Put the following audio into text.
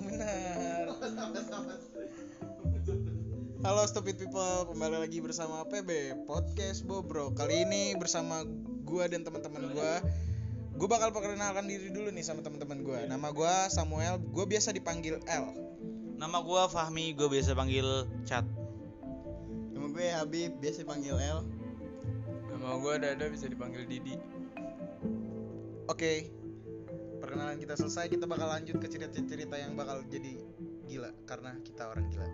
benar. Halo stupid people, kembali lagi bersama PB Podcast Bobro. Kali ini bersama gua dan teman-teman gua. Gue bakal perkenalkan diri dulu nih sama teman-teman gua. Iya. Nama gua Samuel, gue biasa dipanggil L. Nama gua Fahmi, gue biasa panggil Chat. Nama gue Habib, biasa dipanggil L. Nama gue Dada, bisa dipanggil Didi. Oke, Perkenalan kita selesai, kita bakal lanjut ke cerita-cerita yang bakal jadi gila karena kita orang gila.